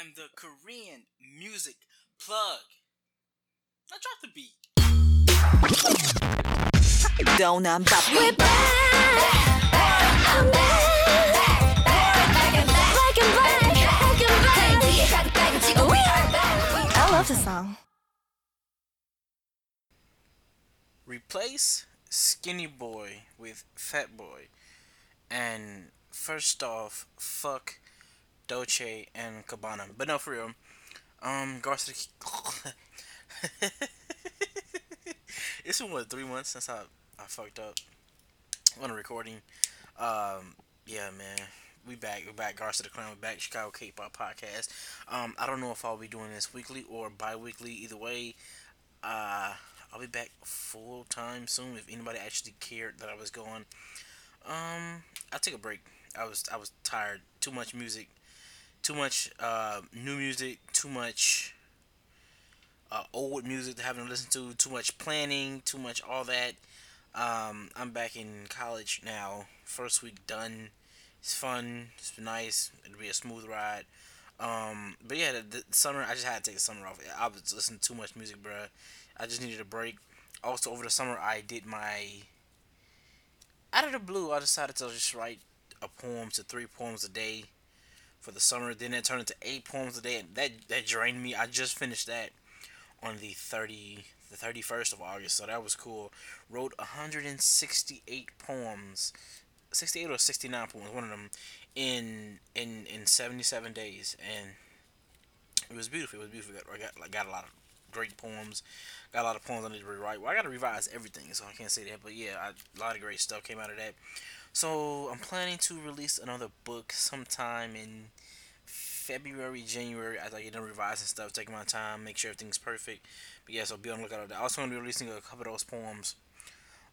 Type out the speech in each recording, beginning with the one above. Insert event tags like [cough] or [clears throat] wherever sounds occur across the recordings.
am the Korean music plug. Now drop the beat. Don't I'm back. We're back. I'm back. Back and back. Back and back. Back and back. We are back. I love the song. Replace Skinny Boy with Fat Boy. And first off, fuck Dolce and Gabbana. But no, for real. Um, Garcia. [laughs] it's been what three months since I I fucked up on a recording. Um, yeah, man, we back. We back. Garcia the Clown. We back. Chicago K-pop podcast. Um, I don't know if I'll be doing this weekly or bi-weekly. Either way, uh, I'll be back full time soon. If anybody actually cared that I was going, um, I took a break. I was I was tired. Too much music. Too much uh, new music. Too much uh, old music to having to listen to, too much planning, too much all that. Um, I'm back in college now. First week done. It's fun. It's been nice. It'll be a smooth ride. Um, but yeah, the, the summer I just had to take the summer off. I was listening to too much music, bruh. I just needed a break. Also, over the summer, I did my. Out of the blue, I decided to just write a poem to three poems a day for the summer. Then it turned into eight poems a day, and that that drained me. I just finished that on the 30 the 31st of August so that was cool wrote 168 poems 68 or 69 poems one of them in in in 77 days and it was beautiful it was beautiful I got like got a lot of great poems got a lot of poems I need to rewrite well I got to revise everything so I can't say that but yeah I, a lot of great stuff came out of that so I'm planning to release another book sometime in February, January, as I get done revising stuff, taking my time, make sure everything's perfect. But yeah, so be on the lookout. I also to be releasing a couple of those poems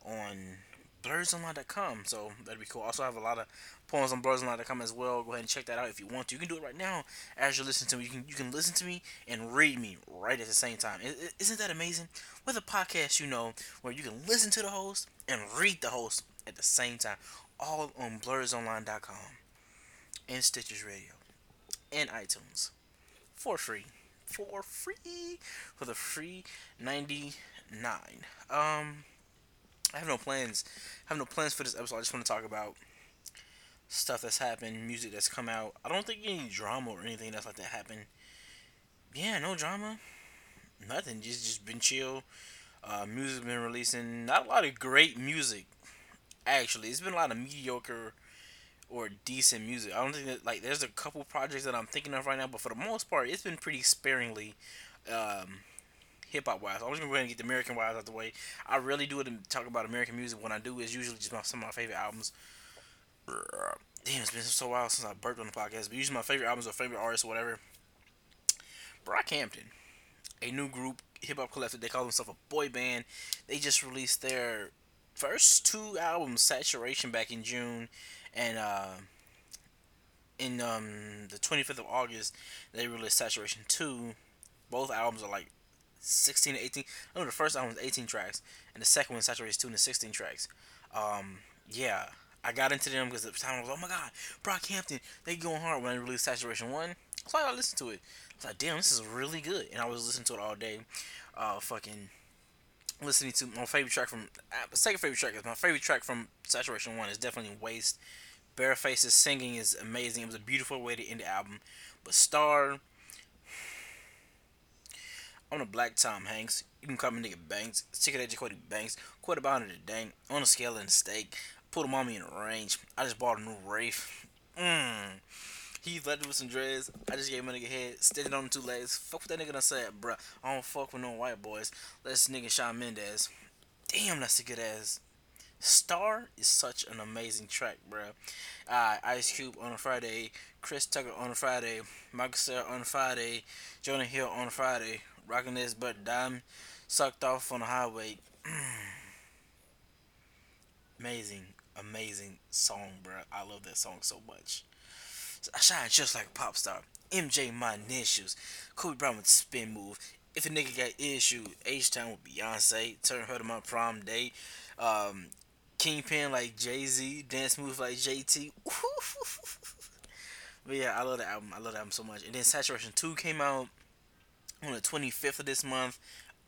on blursonline.com, so that'd be cool. Also, I have a lot of poems on blursonline.com as well. Go ahead and check that out if you want to. You can do it right now as you're listening to me. You can you can listen to me and read me right at the same time. Isn't that amazing? With a podcast, you know, where you can listen to the host and read the host at the same time, all on blursonline.com and Stitchers Radio and iTunes for free. For free for the free 99. Um I have no plans. I have no plans for this episode. I just want to talk about stuff that's happened, music that's come out. I don't think any drama or anything that's like that happened. Yeah, no drama. Nothing. Just just been chill. Uh, music's been releasing. Not a lot of great music. Actually, it's been a lot of mediocre or decent music. I don't think that like there's a couple projects that I'm thinking of right now, but for the most part, it's been pretty sparingly um, hip hop wise. I'm just gonna go ahead and get the American wise out the way. I really do it and talk about American music. When I do, is usually just my, some of my favorite albums. Damn, it's been so while since I burped on the podcast. But usually my favorite albums or favorite artists or whatever. Brockhampton, a new group, hip hop collective. They call themselves a boy band. They just released their first two albums, Saturation, back in June and uh, in um, the 25th of August, they released Saturation 2. Both albums are like 16 to 18. I know the first album was 18 tracks, and the second one, Saturation 2, and 16 tracks. Um, yeah, I got into them because at the time I was, oh my god, Brockhampton, they going hard when I released Saturation 1. So I listened to it. I was like, damn, this is really good. And I was listening to it all day. Uh, fucking listening to my favorite track from uh, second favorite track is my favorite track from Saturation One is definitely Waste. Bearface's singing is amazing. It was a beautiful way to end the album. But Star, I'm a black Tom Hanks. You can call me nigga Banks. Ticket agent Cody Banks. Quarter about it dank. On a scale and steak. Put a mommy in a range. I just bought a new Wraith. Mmm. Heath Ledger with some dreads. I just gave my nigga head, standing on two legs. Fuck what that nigga done said, bruh. I don't fuck with no white boys. Let's nigga Shawn Mendes. Damn, that's a good ass. Star is such an amazing track, bruh. Uh, Ice Cube on a Friday, Chris Tucker on a Friday, Michael Cera on a Friday, Jonah Hill on a Friday, rocking this but dime sucked off on the highway. [clears throat] amazing, amazing song, bruh. I love that song so much. I shine just like a pop star. MJ my issues. Kobe Bryant with spin move. If a nigga got issue, H Town with Beyonce. Turn her to my prom date. Um, Kingpin like Jay Z. Dance move like JT. [laughs] But yeah, I love that album. I love that album so much. And then Saturation Two came out on the 25th of this month.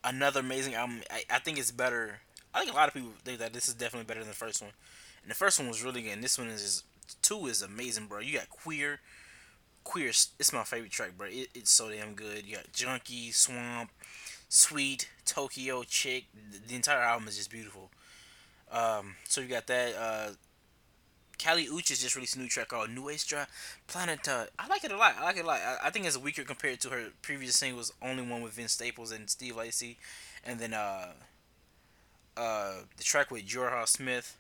Another amazing album. I, I think it's better. I think a lot of people think that this is definitely better than the first one. And the first one was really good. And this one is just, two is amazing, bro. You got Queer. Queer. It's my favorite track, bro. It, it's so damn good. You got Junkie, Swamp, Sweet, Tokyo, Chick. The, the entire album is just beautiful. Um, so you got that. Uh, Kali Uchis just released a new track called Nuestra Planeta. I like it a lot. I like it a lot. I, I think it's weaker compared to her previous singles, only one with Vince Staples and Steve Lacy, and then uh, uh, the track with Jorja Smith,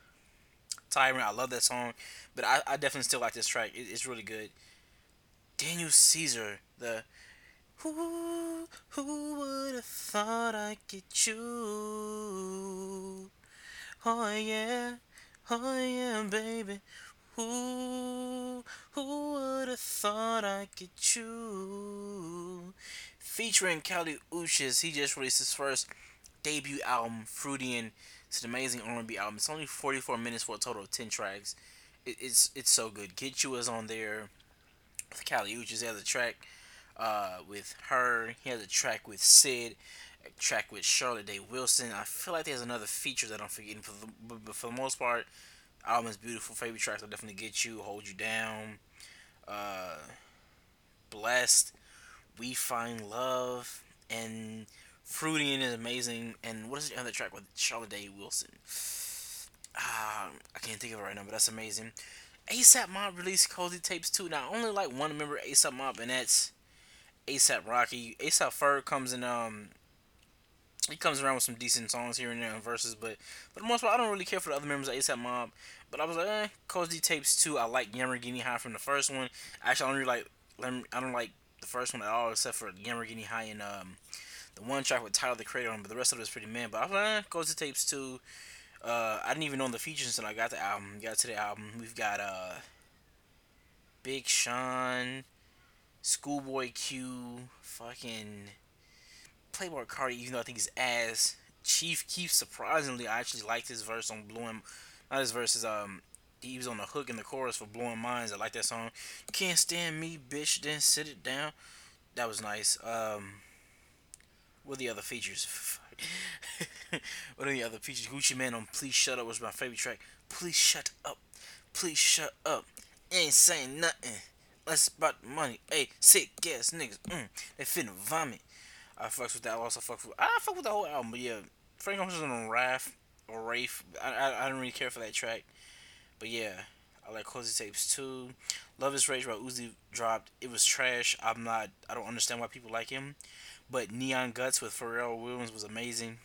Tyrant. I love that song, but I, I definitely still like this track. It, it's really good. Daniel Caesar, the who who would have thought I'd get you? Oh yeah. Oh yeah, baby. Who who would have thought I'd get you? Featuring Kali Uchis, he just released his first debut album, Freudian, and it's an amazing R&B album. It's only 44 minutes for a total of 10 tracks. It, it's it's so good. Get You is on there. Kali Uchis, has a track uh, with her. He has a track with Syd a track with Charlotte Day Wilson. I feel like there's another feature that I'm forgetting. For the, but for the most part, album is beautiful. Favorite tracks will definitely get you, hold you down. Uh, blessed, we find love, and Freudian is amazing. And what is the other track with Charlotte Day Wilson? Uh, I can't think of it right now, but that's amazing. ASAP Mob released Cozy Tapes too. Now, I only like one member ASAP Mob, and that's ASAP Rocky. ASAP Ferg comes in um he comes around with some decent songs here and there and verses, but for the most part, I don't really care for the other members of ASAP Mob. But I was like, eh, Cozy Tapes too. I like Lamborghini High from the first one. Actually, I don't really like I don't like the first one at all, except for Lamborghini High and um the one track with Tyler the Creator on. But the rest of it is pretty man. But I was like, eh, Cozy Tapes too. Uh, I didn't even know the features until I got the album. Got to the album. We've got uh, Big Sean, Schoolboy Q, fucking Playboi Carti, even though I think he's ass. Chief Keef, surprisingly, I actually liked his verse on Blowing. Not his verse verses, um, he was on the hook in the chorus for Blowing Minds. I like that song. Can't stand me, bitch, then sit it down. That was nice. Um, what are the other features? [laughs] what are the other features? Gucci Mane on Please Shut Up was my favorite track. Please shut up. Please shut up. Ain't saying nothing. Let's about the money. Hey, sick ass niggas. Mm, they finna vomit. I fucks with that. I also fuck with. I fuck with the whole album, but yeah, Frank Ocean's on Raph or Rafe. I, I I don't really care for that track, but yeah, I like Cozy Tapes too. Love is Rage by Uzi dropped. It was trash. I'm not. I don't understand why people like him, but Neon Guts with Pharrell Williams was amazing.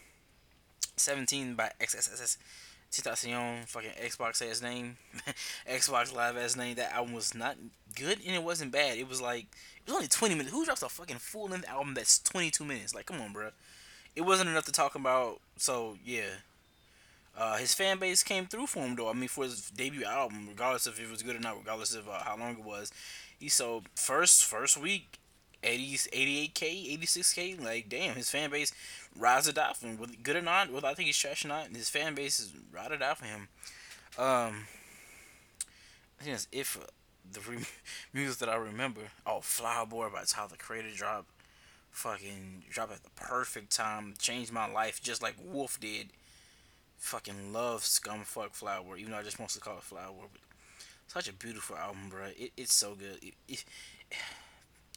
17 by XXS Tentacion, fucking Xbox ass name, [laughs] Xbox Live ass name. That album was not good and it wasn't bad. It was like it was only 20 minutes. Who drops a fucking full length album that's 22 minutes? Like, come on, bro. It wasn't enough to talk about. So yeah, uh, his fan base came through for him though. I mean, for his debut album, regardless if it was good or not, regardless of uh, how long it was, he sold first first week 80, 88k, 86k. Like, damn, his fan base rides or for him. Good or not, whether I think he's trash or not, his fan base is ride or for him. Um, I think that's it for the re- [laughs] music that I remember. Oh, Flower Boy by Tyler the Creator dropped. Fucking dropped at the perfect time. Changed my life just like Wolf did. Fucking love Scumfuck Flower, even though I just mostly call it Flower. But such a beautiful album, bro. It, it's so good. It, it,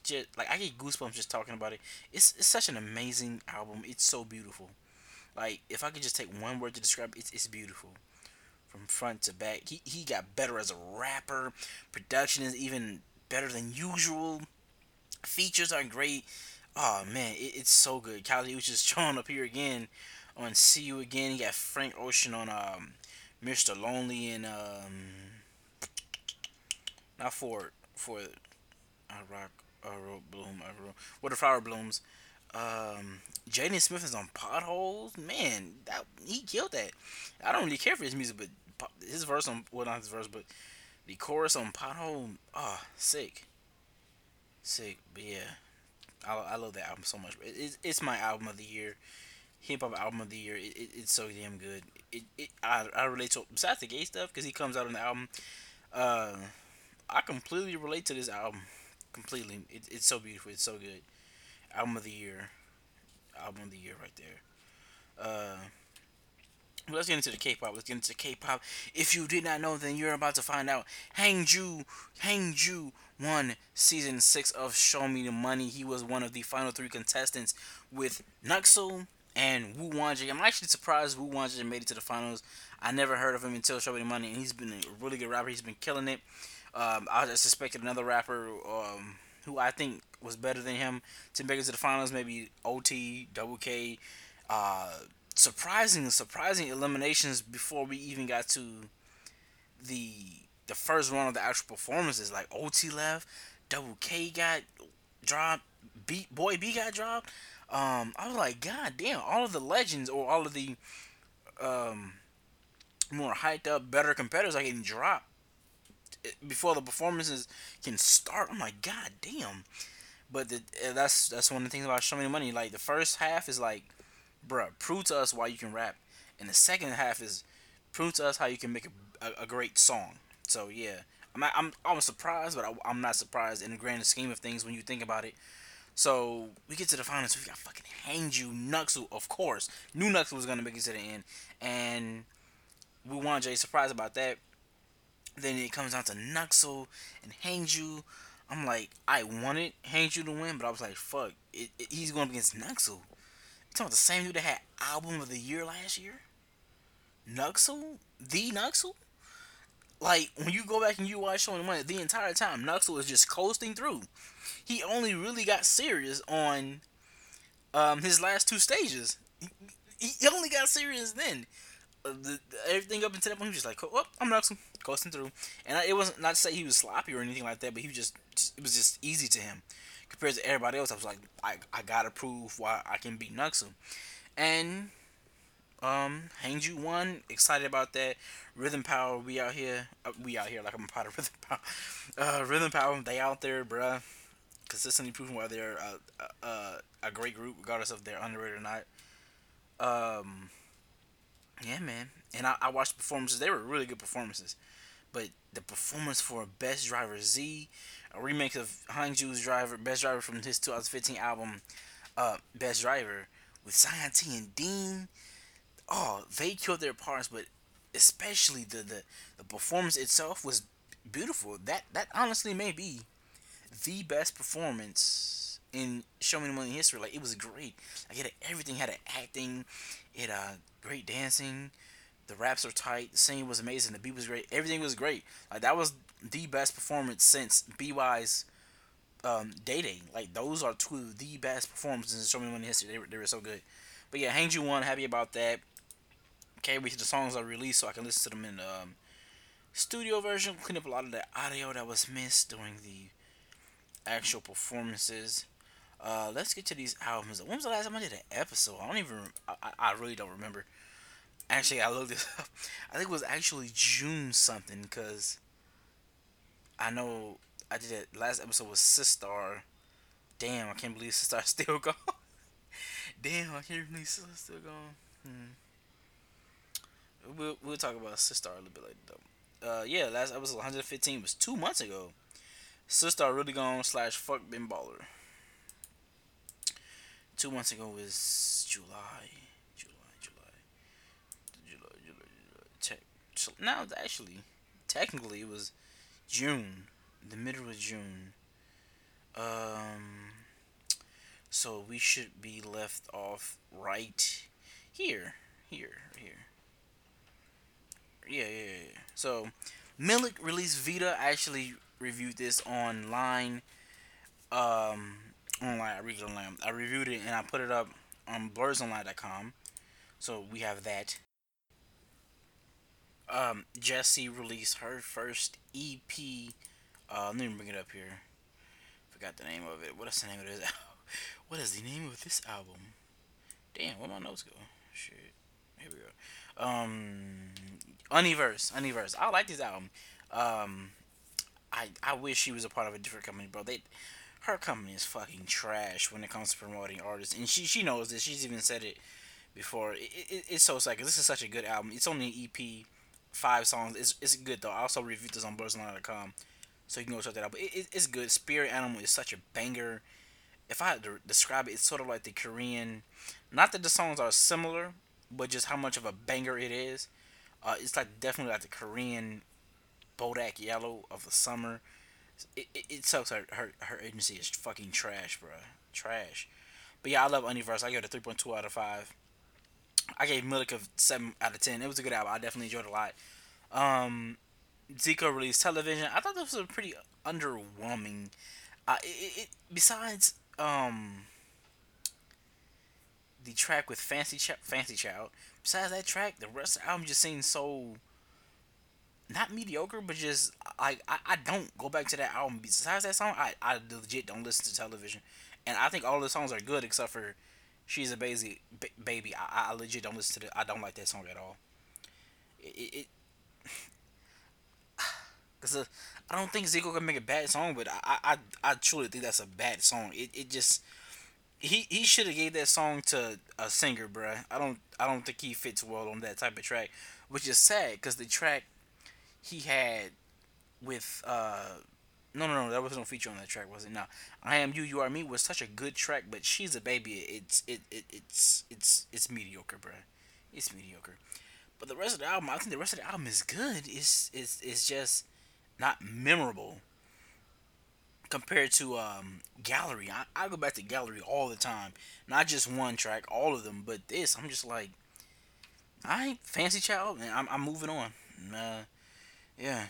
just like I get goosebumps just talking about it. It's it's such an amazing album. It's so beautiful. Like if I could just take one word to describe it, it's it's beautiful. From front to back, he he got better as a rapper. Production is even better than usual. Features are great. Oh man, it, it's so good. Kylie was just [laughs] showing up here again on See You Again. He got Frank Ocean on um, Mr. Lonely and um, not for for I rock I bloom. I what the flower blooms. Um, Jaden Smith is on potholes. Man, that he killed that. I don't really care for his music, but his verse on well not his verse, but the chorus on pothole. Ah, oh, sick, sick. But yeah, I, I love that album so much. It, it, it's my album of the year, hip hop album of the year. It, it, it's so damn good. It, it I, I relate to besides the gay stuff because he comes out on the album. Uh, I completely relate to this album. Completely, it, it's so beautiful. It's so good. Album of the year. Album of the year right there. Uh, let's get into the K-pop. Let's get into K-pop. If you did not know, then you're about to find out. Hangzoo, Hangzoo won season six of Show Me the Money. He was one of the final three contestants with Nucksal and Woo Won-jae. I'm actually surprised Woo Won-jae made it to the finals. I never heard of him until Show Me the Money, and he's been a really good rapper. He's been killing it. Um, I suspected another rapper um, who I think was better than him to make it to the finals. Maybe OT, Double K. Uh, surprising, surprising eliminations before we even got to the the first round of the actual performances. Like OT left, Double K got dropped, B Boy B got dropped. Um, I was like, God damn! All of the legends or all of the um, more hyped up, better competitors are getting dropped before the performances can start. I'm like, God damn! But the, eh, that's that's one of the things about Show Me the Money. Like the first half is like bruh, prove to us why you can rap. And the second half is prove to us how you can make a, a, a great song. So yeah, I'm not, I'm almost surprised, but I, am not surprised in the grand scheme of things when you think about it. So we get to the finals. We got fucking Hangzoo Nucksal, of course. New Nucksal was gonna make it to the end, and Woo Won-jae surprised about that. Then it comes down to Nucksal and Hangzoo. I'm like, I wanted Hangzoo to win, but I was like, fuck, it, it, he's going against Nucksal talking about the same dude that had album of the year last year? Nucksal? The Nucksal? Like, when you go back and you watch Show Me the Money, the entire time, Nucksal was just coasting through. He only really got serious on um, his last two stages. He, he only got serious then. The, everything up until that point, he was just like, "Oh, I'm Nucksal, coasting through." And I, it wasn't not to say he was sloppy or anything like that, but he was just, just it was just easy to him compared to everybody else. I was like, I, I gotta prove why I can beat Nucksal. And um, Hangzoo won. Excited about that. Rhythm Power, we out here. Uh, we out here like I'm a part of [laughs] Rhythm Power. Uh, Rhythm Power, they out there, bruh. Consistently proving why they're a, a, great group, regardless if they're underrated or not. Um, yeah, man. And I, I watched performances. They were really good performances. But the performance for Best Driver Z, a remake of Hangzoo's Driver, Best Driver from his 2015 album, uh, Best Driver, with Zion T and Dean. Oh, they killed their parts, but especially the, the, the performance itself was beautiful. That that honestly may be the best performance in Show Me the Money history. Like it was great. Like it everything. Had acting, it uh great dancing. The raps are tight. The singing was amazing. The beat was great. Everything was great. Like that was the best performance since BewhY's um, Day. Like those are two of the best performances in Show Me Money history. They were, they were so good. But yeah, Hangzoo won. Happy about that. Can't wait till the songs are released so I can listen to them in um, studio version. Clean up a lot of the audio that was missed during the actual performances. Uh, let's get to these albums. When was the last time I did an episode? I don't even. I, I really don't remember. Actually, I looked it [laughs] up. I think it was actually June something because I know I did it. Last episode was Sistar. Damn, I can't believe Sistar [laughs] still gone. Damn, I can't believe Sistar still gone. Hmm. We'll, we'll talk about Sistar a little bit later though. Uh, yeah, last episode 115 was two months ago. Sistar really gone slash fuck Ben Baller. Two months ago was July. July, July. July, July, July. Tech. Now, actually, technically, it was June, the middle of June. Um, so we should be left off right here, here, here. Yeah, yeah, yeah. So, Millic released Vita. I actually reviewed this online. Um, online. I read it online. I reviewed it and I put it up on blurrsonline.com. So we have that um, Jessi released her first EP. Uh, let me bring it up here. Forgot the name of it. What is the name of this? [laughs] what is the name of this album? Damn, where my notes go? Shit. Here we go. Um, Universe. Universe. I like this album. Um, I I wish she was a part of a different company, bro. They, her company is fucking trash when it comes to promoting artists, and she she knows this. She's even said it before. It, it, it's so sad this is such a good album. It's only an EP five songs. It's, it's good though. I also reviewed this on BuzzLine.com. So you can go check that out. But it, it, it's good. Spirit Animal is such a banger. If I had to describe it, it's sort of like the Korean. Not that the songs are similar, but just how much of a banger it is. Uh, it's like definitely like the Korean Bodak Yellow of the summer. It, it, it sucks. Her, her her agency is fucking trash, bro. Trash. But yeah, I love Universe. I give it a three point two out of five. I gave Millic a seven out of ten. It was a good album. I definitely enjoyed it a lot. Um, Zico released Television. I thought this was a pretty underwhelming. Uh, it, it, besides um the track with Fancy Ch- Fancy Child. Besides that track, the rest of the album just seems so not mediocre, but just like I, I don't go back to that album. Besides that song, I, I legit don't listen to television, and I think all the songs are good except for "She's a Baby." Baby, I, I legit don't listen to the. I don't like that song at all. It, it, it [sighs] Cause uh, I don't think Zico can make a bad song, but I, I I truly think that's a bad song. It, it just he he should have gave that song to a singer, bruh. I don't I don't think he fits well on that type of track, which is sad because the track he had with uh no no no that was no feature on that track was it? No, I am you you are me was such a good track, but she's a baby. It's it, it it's it's it's mediocre, bruh. It's mediocre. But the rest of the album, I think the rest of the album is good. It's it's it's just not memorable compared to um, Gallery. I, I go back to Gallery all the time. Not just one track, all of them. But this, I'm just like, I fancy child, and I'm, I'm moving on. Uh, yeah.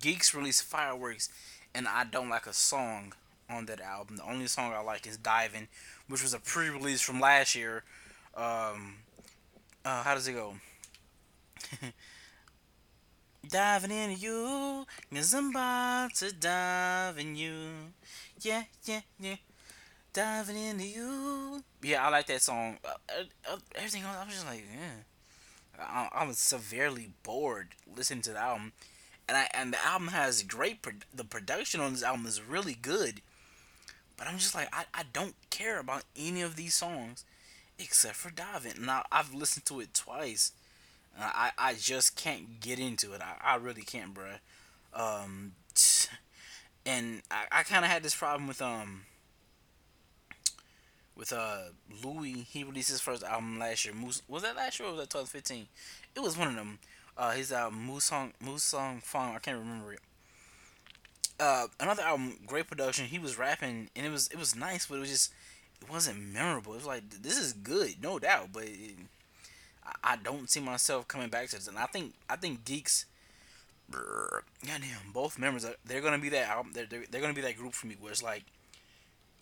Geeks released Fireworks, and I don't like a song on that album. The only song I like is Diving, which was a pre release from last year. Um, uh, how does it go? [laughs] Diving into you, cause I'm about to dive in you. Yeah, yeah, yeah. Diving into you. Yeah, I like that song. Uh, uh, uh, everything else, I was just like, yeah. I, I was severely bored listening to the album, and I and the album has great. Pro- the production on this album is really good, but I'm just like, I, I don't care about any of these songs except for Diving. Now I've listened to it twice I, I just can't get into it. I, I really can't, bruh. Um, and I, I kind of had this problem with um with uh Louis. He released his first album last year. Moose was that last year or was that 2015? It was one of them. Uh, his album Musang Musang Fong. I can't remember it. Uh, another album, great production. He was rapping and it was it was nice, but it was just it wasn't memorable. It was like this is good, no doubt, but. It, I don't see myself coming back to this. And I think I think Geeks, goddamn, both members are, they're gonna be that album. They're, they're, they're gonna be that group for me where it's like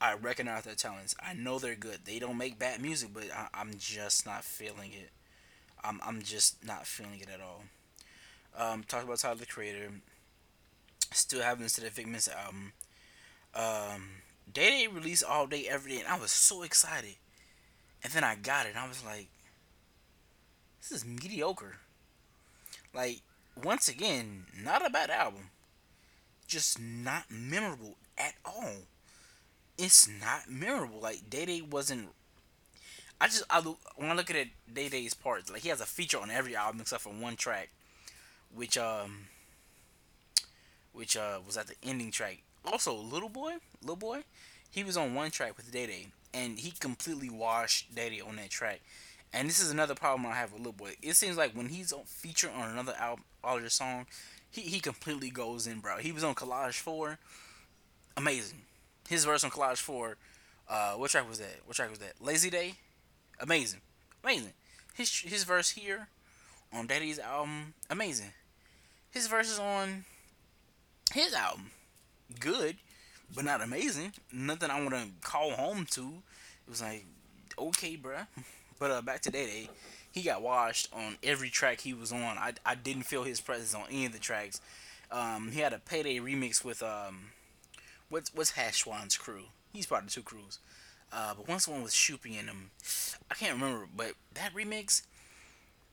I recognize their talents. I know they're good. They don't make bad music, but I, I'm just not feeling it. I'm I'm just not feeling it at all. Um, talked about Tyler the Creator. Still haven't listened to the Figments album. Um, Day Day released all day every day, and I was so excited. And then I got it, and I was like, this is mediocre. Like, once again, not a bad album. Just not memorable at all. It's not memorable. Like, Day Day wasn't. I just, I, when I look at it, Day Day's parts, like, he has a feature on every album except for one track, which, um, which, uh, was at the ending track. Also, Little Boy, Little Boy, he was on one track with Day Day, and he completely washed Day Day on that track and this is another problem I have with Lil Boi. It seems like when he's on feature on another album, artist song, he, he completely goes in, bro. He was on Collage Four, amazing. His verse on Collage Four, uh, what track was that? What track was that? Lazy Day, amazing, amazing. His his verse here, on Daddy's album, amazing. His verses on his album, good, but not amazing. Nothing I want to call home to. It was like, okay, bruh. But uh, back to Day he got washed on every track he was on. I, I didn't feel his presence on any of the tracks. Um, he had a Payday remix with um, what's what's Hash Swan's crew? He's part of two crews. Uh, but once one with Shoopy in them, I can't remember. But that remix,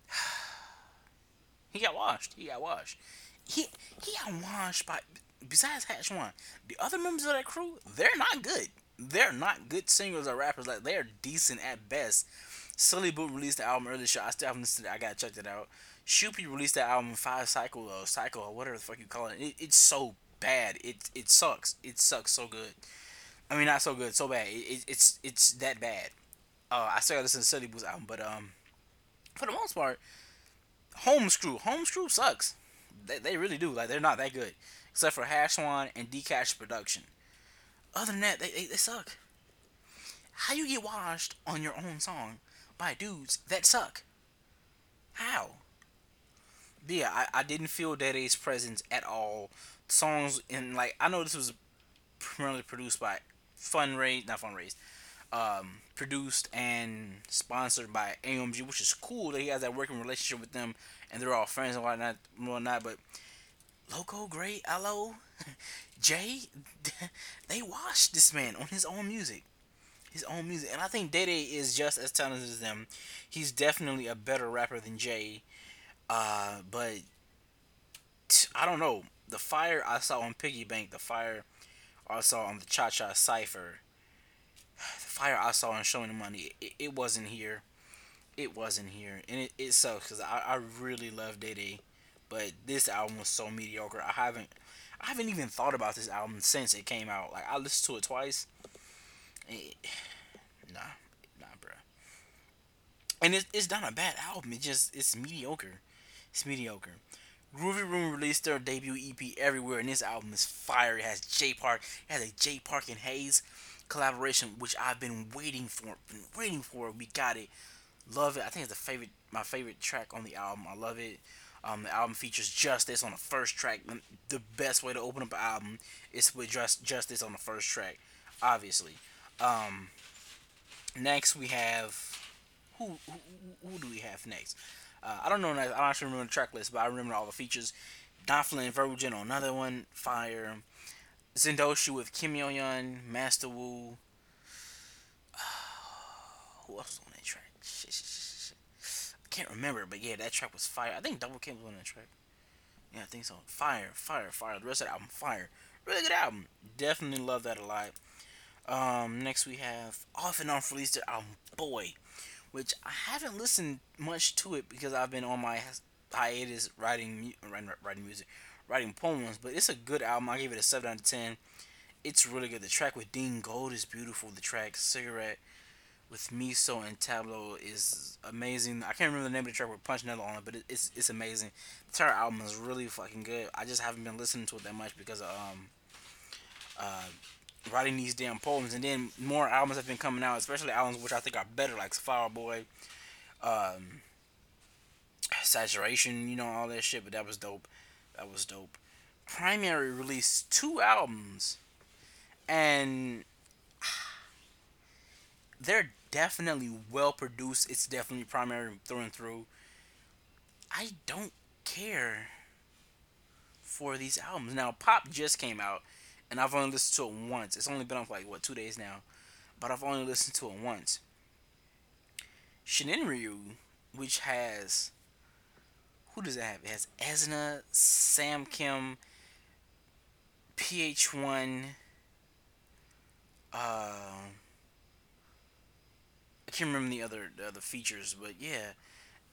[sighs] he got washed. He got washed. He he got washed by. Besides Hashwan, the other members of that crew, they're not good. They're not good singers or rappers. Like they're decent at best. Sully Boot released the album earlier. Show. I still haven't listened to it. I gotta check that out. Shoopy released that album Five Cycle or Cycle or whatever the fuck you call it. it. It's so bad. It it sucks. It sucks so good. I mean, not so good, so bad. It, it, it's it's that bad. Uh, I still listen to Silly Boo's album, but um, for the most part, Homescrew, Homescrew sucks. They, they really do. Like they're not that good, except for Hash Swan and Decash Production. Other than that, they, they, they suck. How you get washed on your own song by dudes that suck? How? Yeah, I, I didn't feel Dede's presence at all. Songs and like I know this was primarily produced by Fundraise, not Fundraise, um, produced and sponsored by AMG, which is cool that he has that working relationship with them and they're all friends and whatnot, whatnot. But Loco, Great, Aloe, [laughs] Jay, [laughs] they watched this man on his own music. His own music. And I think Dede is just as talented as them. He's definitely a better rapper than Jay. Uh, but I don't know. The fire I saw on Piggy Bank, the fire I saw on the Cha Cha Cypher, [sighs] the fire I saw on Show Me the Money, it, it wasn't here. It wasn't here. And it, it sucks because I, I really love Dede. But this album was so mediocre. I haven't I haven't even thought about this album since it came out. Like I listened to it twice. It, [sighs] nah, nah, bro. And it, it's not a bad album. It just it's mediocre. It's mediocre. Groovy Room released their debut EP everywhere, and this album is fire. It has Jay Park. It has a Jay Park and Heize collaboration, which I've been waiting for. Been waiting for. We got it. Love it. I think it's the favorite, my favorite track on the album. I love it. Um, the album features Justhis on the first track. The best way to open up an album is with just Justhis on the first track, obviously. Um, next we have who, who who do we have next? Uh, I don't know. I don't actually remember the track list, but I remember all the features. Donphlin Virgin on another one, Fire. Zendoshi with Kim Yo Yeon, Master Wu. Uh, [sighs] who else on that track? Shit, shit, shit. I can't remember, but yeah, that track was fire. I think Double K was on that track. Yeah, I think so. Fire, fire, fire. The rest of the album, fire. Really good album. Definitely love that a lot. Um, next we have Off and On released album Boy, which I haven't listened much to it because I've been on my hiatus writing writing, writing music, writing poems. But it's a good album. I gave it a seven out of ten. It's really good. The track with Dean Gold is beautiful. The track Cigarette with Miso and Tablo is amazing. I can't remember the name of the track with Punch Punchinello on it, but it's it's amazing. The entire album is really fucking good. I just haven't been listening to it that much because of um uh writing these damn poems, and then more albums have been coming out, especially albums which I think are better, like Flower Boy, um, Saturation, you know, all that shit. But that was dope. That was dope. Primary released two albums, and [sighs] they're definitely well produced. It's definitely primary through and through. I don't care for these albums. Now, Pop just came out and I've only listened to it once. It's only been on for like what two days now, but I've only listened to it once. Shininryu, which has who does it have? It has Esna, Sam Kim, PH1. Uh, I can't remember the other the other features, but yeah.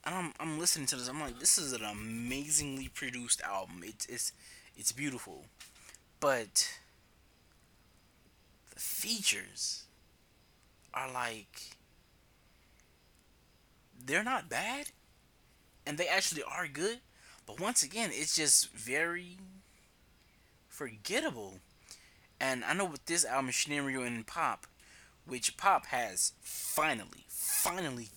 I'm I'm listening to this. I'm like, this is an amazingly produced album. It's it's it's beautiful, but the features are like they're not bad and they actually are good but once again it's just very forgettable. And i know with this album Shinryu and pop which pop has finally finally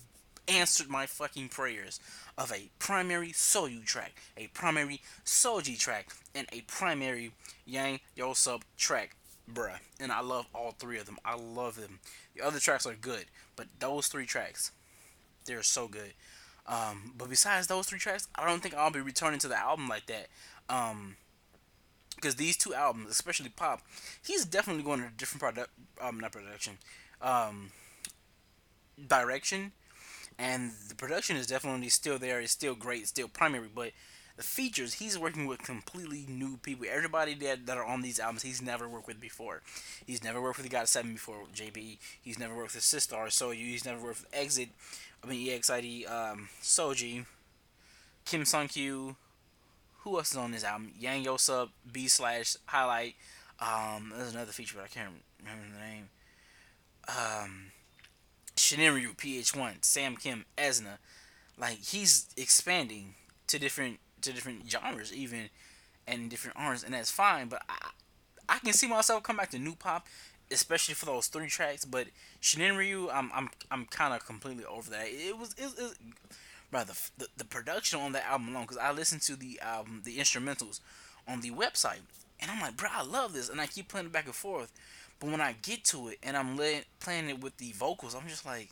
answered my fucking prayers of a primary Soyou track, a primary Solji track, and a primary Yang Yo Sub track bruh. And I love all three of them. I love them. The other tracks are good, but those three tracks, they're so good. Um, but besides those three tracks, I don't think I'll be returning to the album like that. Um, because these two albums, especially Pop, he's definitely going in a different product, um, not production, um, direction, and the production is definitely still there. It's still great, still primary, but the features, he's working with completely new people. Everybody that, that are on these albums, he's never worked with before. He's never worked with the GOT7 before, JB. He's never worked with Sistar, Soyou. He's never worked with Exit, I mean EXID, um, Solji, Kim Sung Kyu. Who who else is on this album? Yang Yo Sub, B slash Highlight. Um, there's another feature, but I can't remember the name. Um, Shinryu, PH1, Sam Kim, Esna. Like he's expanding to different to different genres, even and different artists, and that's fine. But I I can see myself come back to new pop, especially for those three tracks. But Shinryu, I'm I'm I'm kind of completely over that. It was it, it bro, the, the, production on that album alone, because I listened to the album, the instrumentals on the website, and I'm like, bro, I love this, and I keep playing it back and forth. But when I get to it and I'm playing it with the vocals, I'm just like,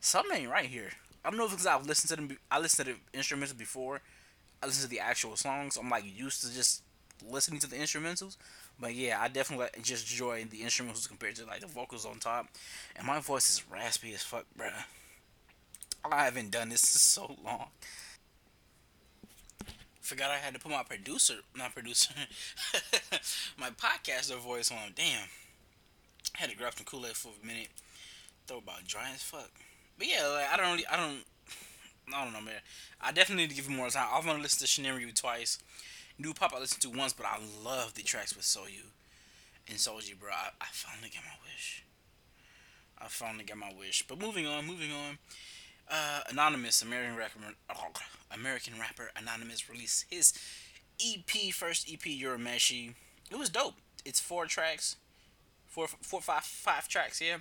something ain't right here. I don't know if because I've listened to them. I listened to the instrumentals before. I listened to the actual songs. I'm like used to just listening to the instrumentals. But yeah, I definitely just enjoy the instrumentals compared to like the vocals on top. And my voice is raspy as fuck, bruh. I haven't done this [laughs] in so long. Forgot I had to put my producer, not producer, [laughs] my podcaster voice on. Damn. I had to grab some Kool Aid for a minute. Throw about dry as fuck. But yeah, like, I don't really, I don't, I don't know, man. I definitely need to give him more time. I want to listen to Shinryu twice. New Pop I listened to once, but I love the tracks with Soyou and Solji, bro. I, I finally got my wish. I finally got my wish. But moving on, moving on. Uh, Anonymous, American rapper, American rapper Anonymous released his EP, first EP, Urameshi. It was dope. It's four tracks, four, four, five, five tracks. Yeah,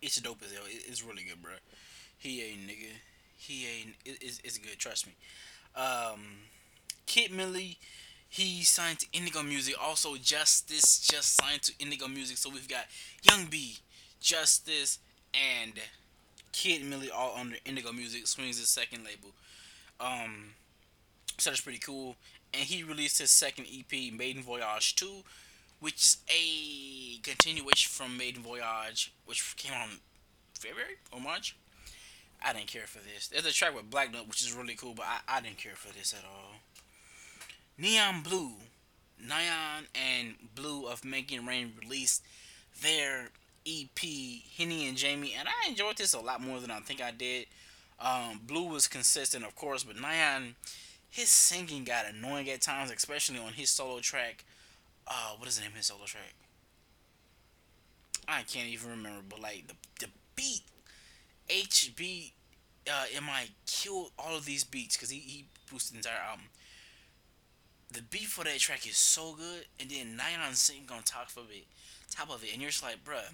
it's dope as hell. It's really good, bro. He a nigga. He ain't is it's good. Trust me. Um, Kid Milli, he signed to Indigo Music. Also, Justhis just signed to Indigo Music. So we've got Young B, Justhis, and Kid Milli all under Indigo Music. Swings his second label. Um, so that's pretty cool. And he released his second EP, Maiden Voyage 2, which is a continuation from Maiden Voyage, which came out in February or March. I didn't care for this. There's a track with Black Nut, which is really cool, but I, I didn't care for this at all. Neon Blue, Neon and Blue of Making Rain released their EP, Henny and Jamie, and I enjoyed this a lot more than I think I did. Um, Blue was consistent, of course, but Neon, his singing got annoying at times, especially on his solo track. Uh, what is the name of his solo track? I can't even remember, but like the the beat, HB, uh, MI killed all of these beats because he he boosted the entire album. The beat for that track is so good, and then Neon singing on top of it, top of it, and you're just like, bruh,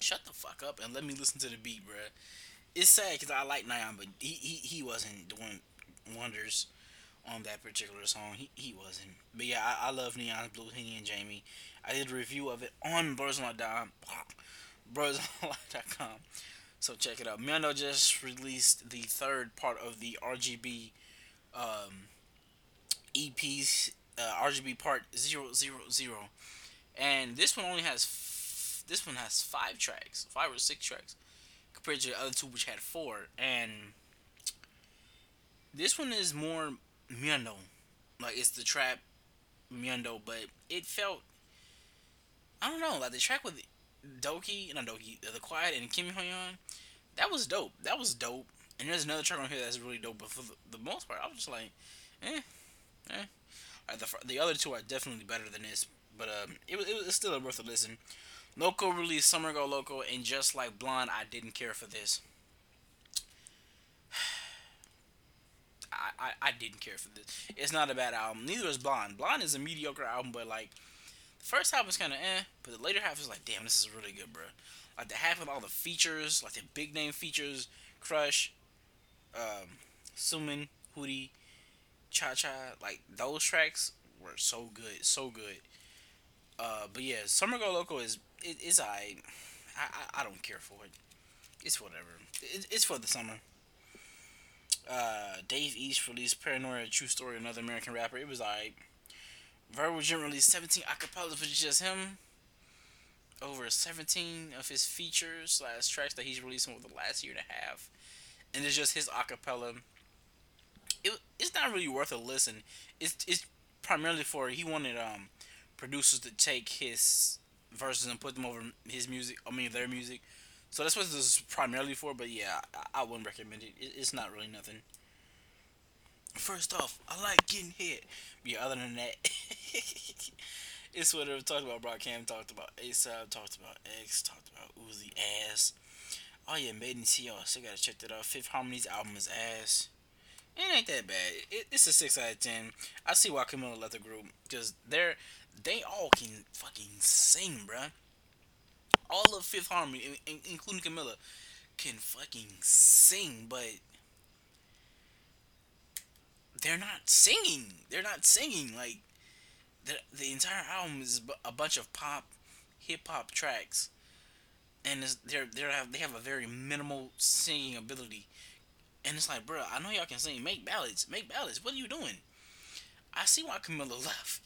shut the fuck up and let me listen to the beat, bruh. It's sad because I like Neon, but he, he he wasn't doing wonders on that particular song. He, he wasn't. But yeah, I, I love Neon Blue, Henny, and Jamie. I did a review of it on. Burzonline.com. [laughs] So check it out. Mando just released the third part of the RGB um, EPs, uh, RGB part 000. And this one only has, f- this one has five tracks, five or six tracks, compared to the other two which had four. And this one is more Miendo. Like it's the trap Miendo, but it felt I don't know, like the track with Doki, not Doki, the Quiett and Kim Hoyon, that was dope. That was dope. And there's another track on here that's really dope, but for the, the most part, I was just like, eh, eh. Like the, the other two are definitely better than this, but um, it was it was still worth a listen. Loco released Summer Go Loco, and just like Blonde, I didn't care for this. [sighs] I, I, I didn't care for this. It's not a bad album. Neither is Blonde. Blonde is a mediocre album, but like first half was kind of eh, but the later half is like, damn, this is really good, bro. Like the half with all the features, like the big name features, Crush, um, Sumin, Hoody, Cha Cha, like those tracks were so good, so good. Uh, but yeah, Summer Go Loco is it, it's I, I I don't care for it. It's whatever. It, it's for the summer. Uh, Dave East released Paranoia True Story, another American rapper. It was alright. Verbal released 17 acapellas, which is just him. Over 17 of his features slash tracks that he's releasing over the last year and a half. And it's just his acapella. It, it's not really worth a listen. It's, it's primarily for, he wanted um producers to take his verses and put them over his music, I mean their music. So that's what this is primarily for, but yeah, I, I wouldn't recommend it. it. It's not really nothing. First off, I like getting hit. But yeah, other than that, [laughs] it's whatever talked about. Brock Cam talked about ASAP, talked about X, talked about Uzi ass. Oh yeah, Made in CR. Still gotta check that out. Fifth Harmony's album is ass. It ain't that bad. It, it's a six out of ten. I see why Camila left the group because they're they all can fucking sing, bruh. All of Fifth Harmony, in- in- including Camila, can fucking sing, but they're not singing. They're not singing. Like the the entire album is a bunch of pop, hip hop tracks, and they're they have they have a very minimal singing ability. And it's like, bro, I know y'all can sing. Make ballads. Make ballads. What are you doing? I see why Camila [laughs] left.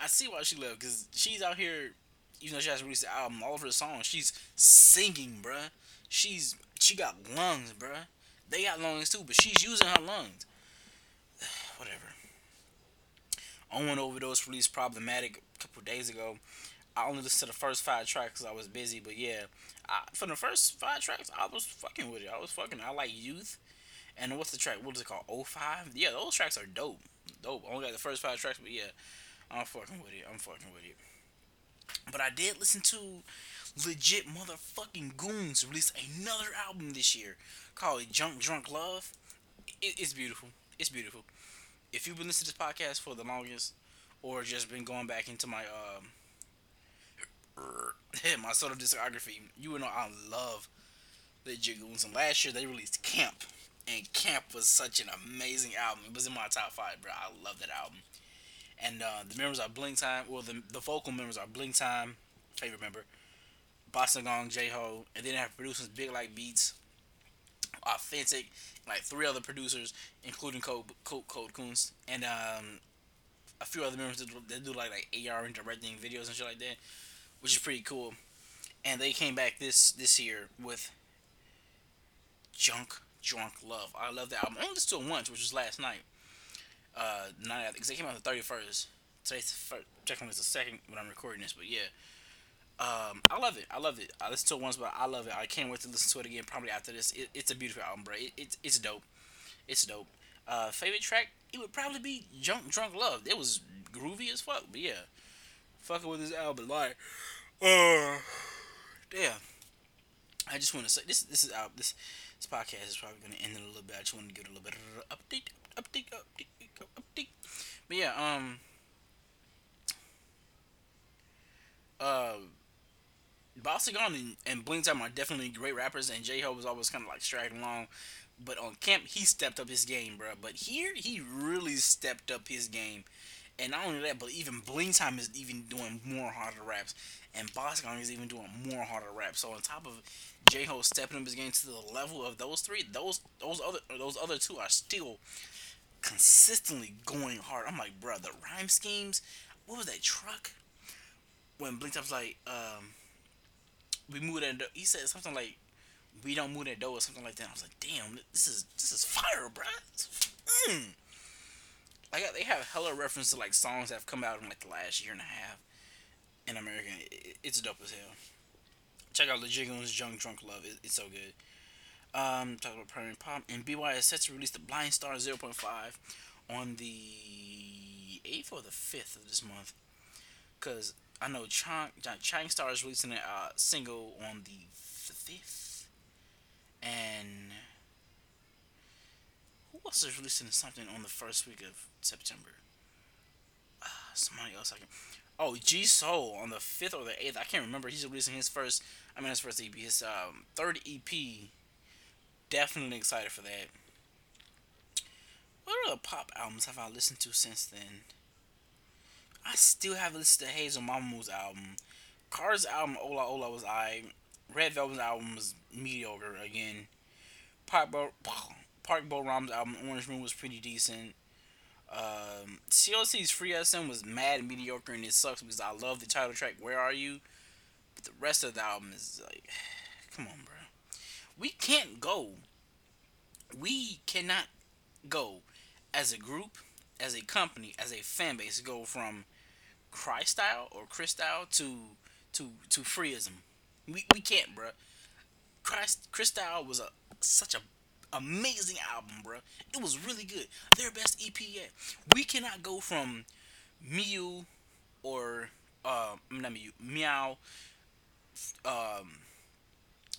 I see why she left because she's out here. Even though she hasn't released the album, all of her songs, she's singing, bruh. She's she got lungs, bruh. They got lungs too, but she's using her lungs. Whatever. Owen Ovadoz released Problematic a couple days ago. I only listened to the first five tracks because I was busy, but yeah, I, for the first five tracks, I was fucking with it. I was fucking. I like Youth, and what's the track? What is it called? 05? Yeah, those tracks are dope. Dope. I only got the first five tracks, but yeah, I'm fucking with it. I'm fucking with it. But I did listen to legit motherfucking Goons release another album this year called Junk Drunk Love. It, it's beautiful. It's beautiful. If you've been listening to this podcast for the longest, or just been going back into my um [laughs] my sort of discography, you would know I love the Goons. And last year they released Camp, and Camp was such an amazing album. It was in my top five, bro. I love that album. And uh, the members are Blink Time, well, the, the vocal members are Blink Time, favorite member, Boston Gong, J Ho, and then they have producers Big Like Beats, Authentic, like three other producers, including Code Code, Code Kunst, and um, a few other members that do, that do like like AR and directing videos and shit like that, which is pretty cool. And they came back this this year with Junk Drunk Love. I love that album. I only listened to it once, which was last night. Uh, night because they came out the thirty first. Today's the first. It's the second when I'm recording this, but yeah. Um, I love it. I love it. I listened to it once, but I love it. I can't wait to listen to it again. Probably after this. It, it's a beautiful album, bro. It, it's it's dope. It's dope. Uh, favorite track? It would probably be Junk Drunk Love. It was groovy as fuck. But yeah, fucking with this album, like, uh, yeah. I just want to say this. This is out. This this podcast is probably going to end in a little bit. I just want to give it a little bit of update, update, update, update. But yeah, um, uh, Bossy and, and Blink Time are definitely great rappers, and J Ho was always kind of like straggling along. But on camp, he stepped up his game, bro. But here, he really stepped up his game. And not only that, but even Bling Time is even doing more harder raps, and Boss Gong is even doing more harder raps. So on top of J Ho stepping up his game to the level of those three, those those other those other two are still consistently going hard. I'm like, bro, the rhyme schemes. What was that truck? When Blink Time's like, um, we move that. He said something like, "We don't move that door" or something like that. I was like, "Damn, this is this is fire, bro." Mm. Like they have hella reference to like songs that have come out in like the last year and a half in America. It, it's dope as hell. Check out the Goons Junk Drunk Love. It, it's so good. Um, talk about Permanent Pop and BewhY is set to release the Blind Star 0.5 on the 8th or the 5th of this month. Cause I know Chang Chang Star is releasing a uh, single on the fifth, and who else is releasing something on the first week of September? Uh, somebody else I can. Oh, G Soul on the fifth or the eighth. I can't remember. He's releasing his first. I mean, his first EP. His um, third EP. Definitely excited for that. What other pop albums have I listened to since then? I still haven't listened to Hazel Mamamoo album. KARD's album Ola Ola was I. Red Velvet's album was mediocre again. Park Bo [sighs] Park Bo Ram's album Orange Moon was pretty decent. Um, CLC's Free'sm was mad mediocre and it sucks because I love the title track Where Are You, but the rest of the album is like, [sighs] come on, bro. We can't go. We cannot go as a group, as a company, as a fan base go from Cry style or Chris style to to to Free'sm. We we can't, bro. Christ Chris style was a such a amazing album, bro. It was really good. Their best EP yet. We cannot go from Mew or uh, not Mew, Meow, um,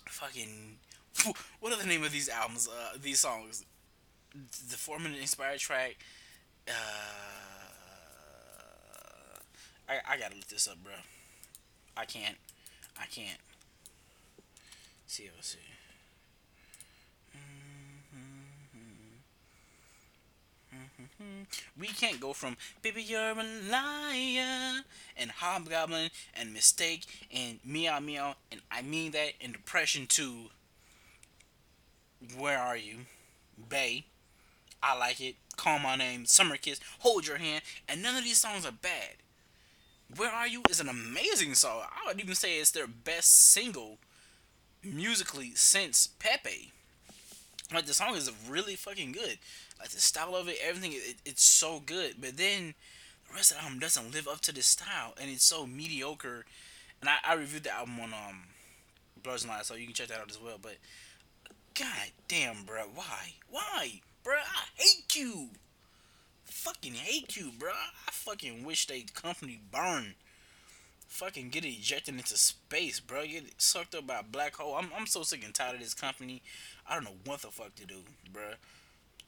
fucking. [laughs] What are the name of these albums? Uh, these songs. The four minute inspired track. Uh, I I gotta look this up, bro. I can't. I can't. See, let's see. Mm-hmm. Mm-hmm. Mm-hmm. We can't go from Baby You're a Liar and Hobgoblin and Mistake and Meow Meow and I Mean That and Depression to Where Are You? Bay. I Like It. Call My Name. Summer Kiss. Hold Your Hand. And none of these songs are bad. Where Are You is an amazing song. I would even say it's their best single musically since Pepe. Like the song is really fucking good. Like the style of it, everything, it, it's so good. But then the rest of the album doesn't live up to this style, and it's so mediocre. And I, I reviewed the album on um Blurs and Lies, so you can check that out as well. But god damn, bro, why, why, bro? I hate you. Fucking hate you, bro. I fucking wish they company burn. Fucking get ejected into space, bro. Get sucked up by a black hole. I'm, I'm so sick and tired of this company. I don't know what the fuck to do, bro.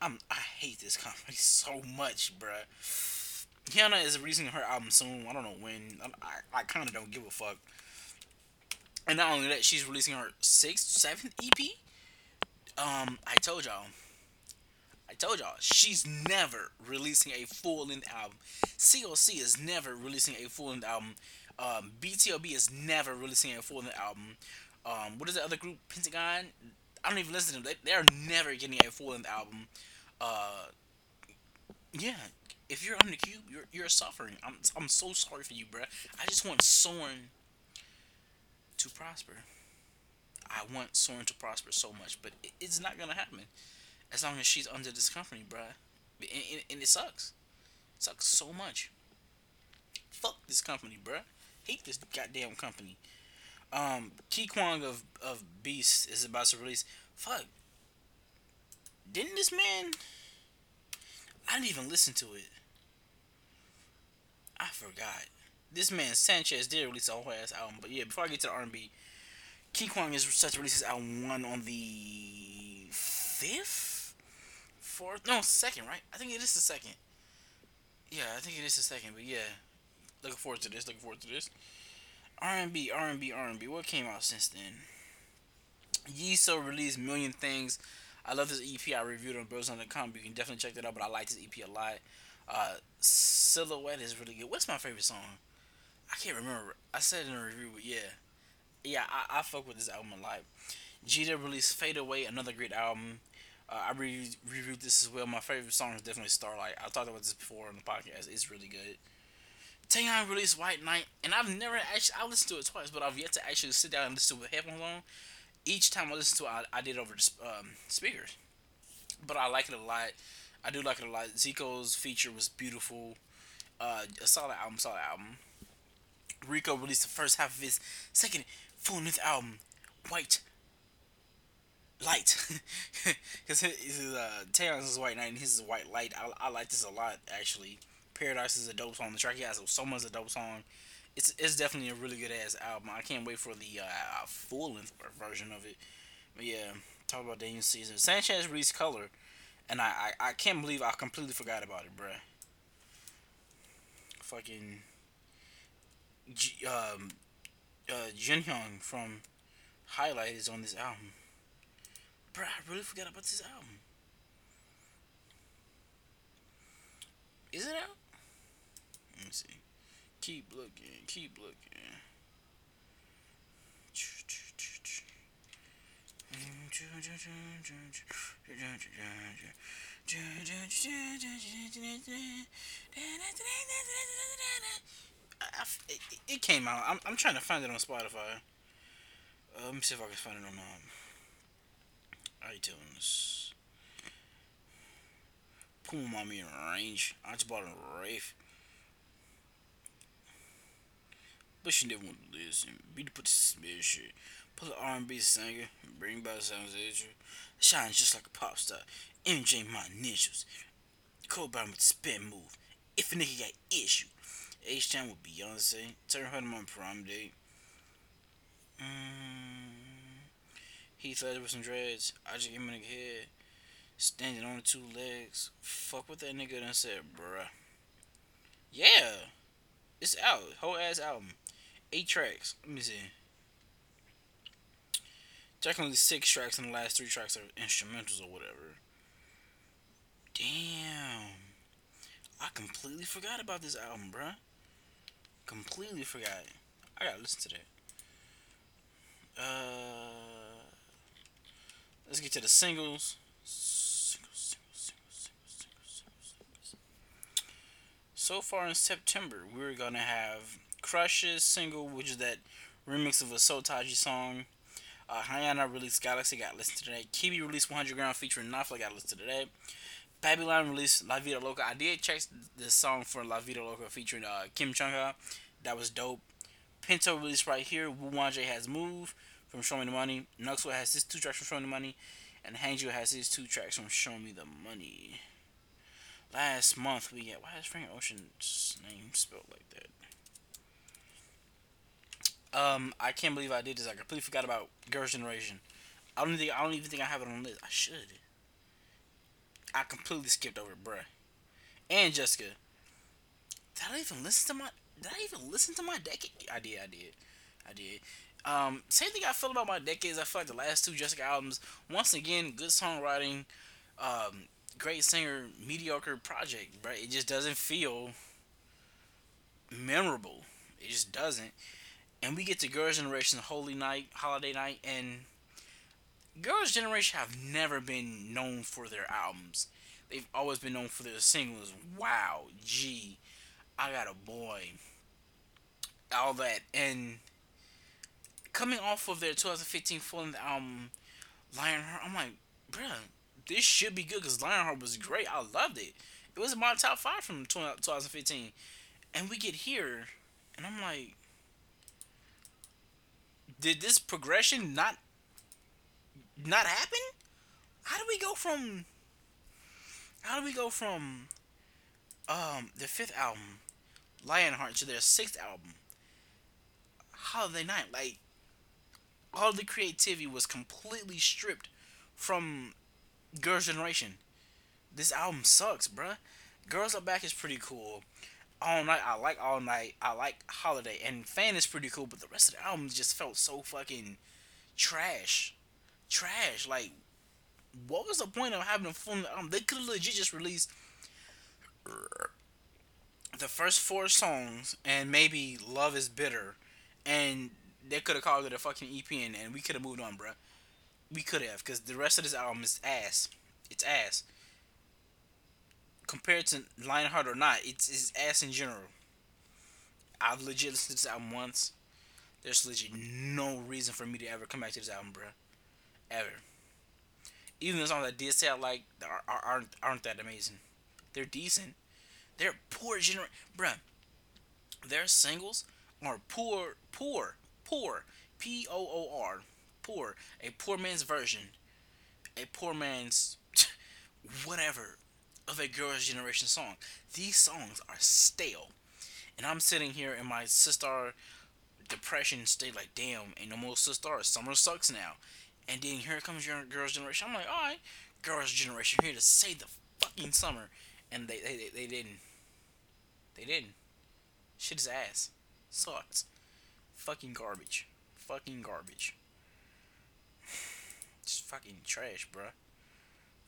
I'm I hate this company [laughs] so much, bruh. Rihanna is releasing her album soon. I don't know when. I, I kind of don't give a fuck. And not only that, she's releasing her sixth, seventh EP. Um, I told y'all. I told y'all she's never releasing a full length album. CLC is never releasing a full length album. Um, BTOB is never releasing a full length album. Um, what is the other group? Pentagon. I don't even listen to them. They, they're never getting a full length album. Uh, yeah. If you're on the cube, you're you're suffering. I'm I'm so sorry for you, bruh. I just want Soren to prosper. I want Soren to prosper so much, but it, it's not gonna happen as long as she's under this company, bruh. And, and, and it sucks. It sucks so much. Fuck this company, bruh. Hate this goddamn company. Um, Gikwang of of Beast is about to release. Fuck. Didn't this man? I didn't even listen to it. I forgot. This man Sanchez did release a whole ass album, but yeah. Before I get to the R and B, Gikwang is set to release his album one on the fifth, fourth, no second, right? I think it is the second. Yeah, I think it is the second, but yeah. Looking forward to this. Looking forward to this. R and B, R and B, R and B. What came out since then? Yeeso released Million Things. I love this EP. I reviewed on Birds on the Bros.com. You can definitely check that out. But I like this EP a lot. Uh, Silhouette is really good. What's my favorite song? I can't remember. I said in a review, but yeah, yeah, I, I fuck with this album a lot. Gita released Fade Away, another great album. Uh, I re- reviewed this as well. My favorite song is definitely Starlight. I talked about this before on the podcast. It's really good. Taeyeon released White Night, and I've never actually I listened to it twice, but I've yet to actually sit down and listen to it headphones on. Each time I listen to it, I, I did over the um, speakers, but I like it a lot. I do like it a lot. Zico's feature was beautiful. Uh, a solid album, solid album. Rico released the first half of his second full length album, White Light. [laughs] Because his uh, Taeyeon's is White Night and his is White Light. I, I like this a lot, actually. Paradise is a dope song. The track he has so Soma's a dope song. It's it's definitely a really good ass album. I can't wait for the uh, full length version of it. But yeah, talk about Daniel Caesar. Sanchez released Color, and I, I, I can't believe I completely forgot about it, bruh. Fucking G, um, uh, Jin from Highlight is on this album. Bruh, I really forgot about this album. Is it out? Let me see. Keep looking, keep looking. It, it came out. I'm, I'm trying to find it on Spotify. Uh, let me see if I can find it on um, iTunes. Puma Mommy in range. I just bought a Wraith. but she never wanted to listen. Beat to put the Smith shit. Pull an R&B singer, bring back the sounds edge. Shines just like a pop star. MJ my initials. Cole Brown with the spin move. If a nigga got issue. H Town with Beyonce. Turn her to my prom date. Mm, Heath Ledger with some dreads. I just gave him a head. Standing on two legs. Fuck what that nigga done said, bruh. Yeah. It's out. Whole ass album. Eight tracks. Let me see. Technically six tracks and the last three tracks are instrumentals or whatever. Damn. I completely forgot about this album, bruh. Completely forgot. I gotta listen to that. Uh, let's get to the singles. So far in September, we're gonna have Crush's single, which is that remix of a Seo Taiji song. Uh, Hayana released Galaxy, got listed today. Kibi released 100 Ground featuring Nafla, got listed today. Babylon released La Vida Loca. I did check the song for La Vida Loca featuring uh, Kim Chung Ha. That was dope. Pinto released right here. Woo Won-jae has Move from Show Me the Money. Nucksal has his two tracks from Show Me the Money. And Hangzoo has his two tracks from Show Me the Money. Last month we get why is Frank Ocean's name spelled like that? Um, I can't believe I did this. I completely forgot about Girls' Generation. I don't think I don't even think I have it on the list. I should. I completely skipped over it, bruh. And Jessica. Did I even listen to my did I even listen to my decade? I did, I did. I did. Um, same thing I feel about my decades. I feel like the last two Jessica albums, once again, good songwriting, um, great singer, mediocre project, but it just doesn't feel memorable. It just doesn't. And we get to Girls' Generation Holy Night, Holiday Night, and Girls' Generation have never been known for their albums. They've always been known for their singles. Wow, gee, I got a boy. All that. And coming off of their 2015 full album, Lionheart, I'm like, bruh, this should be good because Lionheart was great. I loved it. It was in my top five from 2015. And we get here, and I'm like, did this progression not not happen? How do we go from how do we go from um their fifth album, Lionheart, to their sixth album, Holiday Night? Like all the creativity was completely stripped from Girls' Generation. This album sucks, bruh. Girls Are Back is pretty cool. All Night, I like All Night. I like Holiday. And Fan is pretty cool, but the rest of the album just felt so fucking trash. Trash. Like, what was the point of having a full album? They could have legit just released the first four songs and maybe Love is Bitter. And they could have called it a fucking EP and, and we could have moved on, bruh. We could have, because the rest of this album is ass. It's ass. Compared to Lionheart or not, it's, it's ass in general. I've legit listened to this album once. There's legit no reason for me to ever come back to this album, bruh. Ever. Even the songs I did say I like are, are, aren't aren't that amazing. They're decent. They're poor gener bruh. Their singles are poor, poor, poor. P O O R. Poor. A poor man's version. A poor man's [laughs] whatever of a girl's generation song. These songs are stale. And I'm sitting here in my sister depression state like damn, ain't no more sister. Summer sucks now. And then here comes your girls' generation. I'm like, alright, girls' generation here to save the fucking summer. And they they, they, they didn't. They didn't. Shit is ass. Sucks. Fucking garbage. Fucking garbage. [sighs] Just fucking trash, bruh.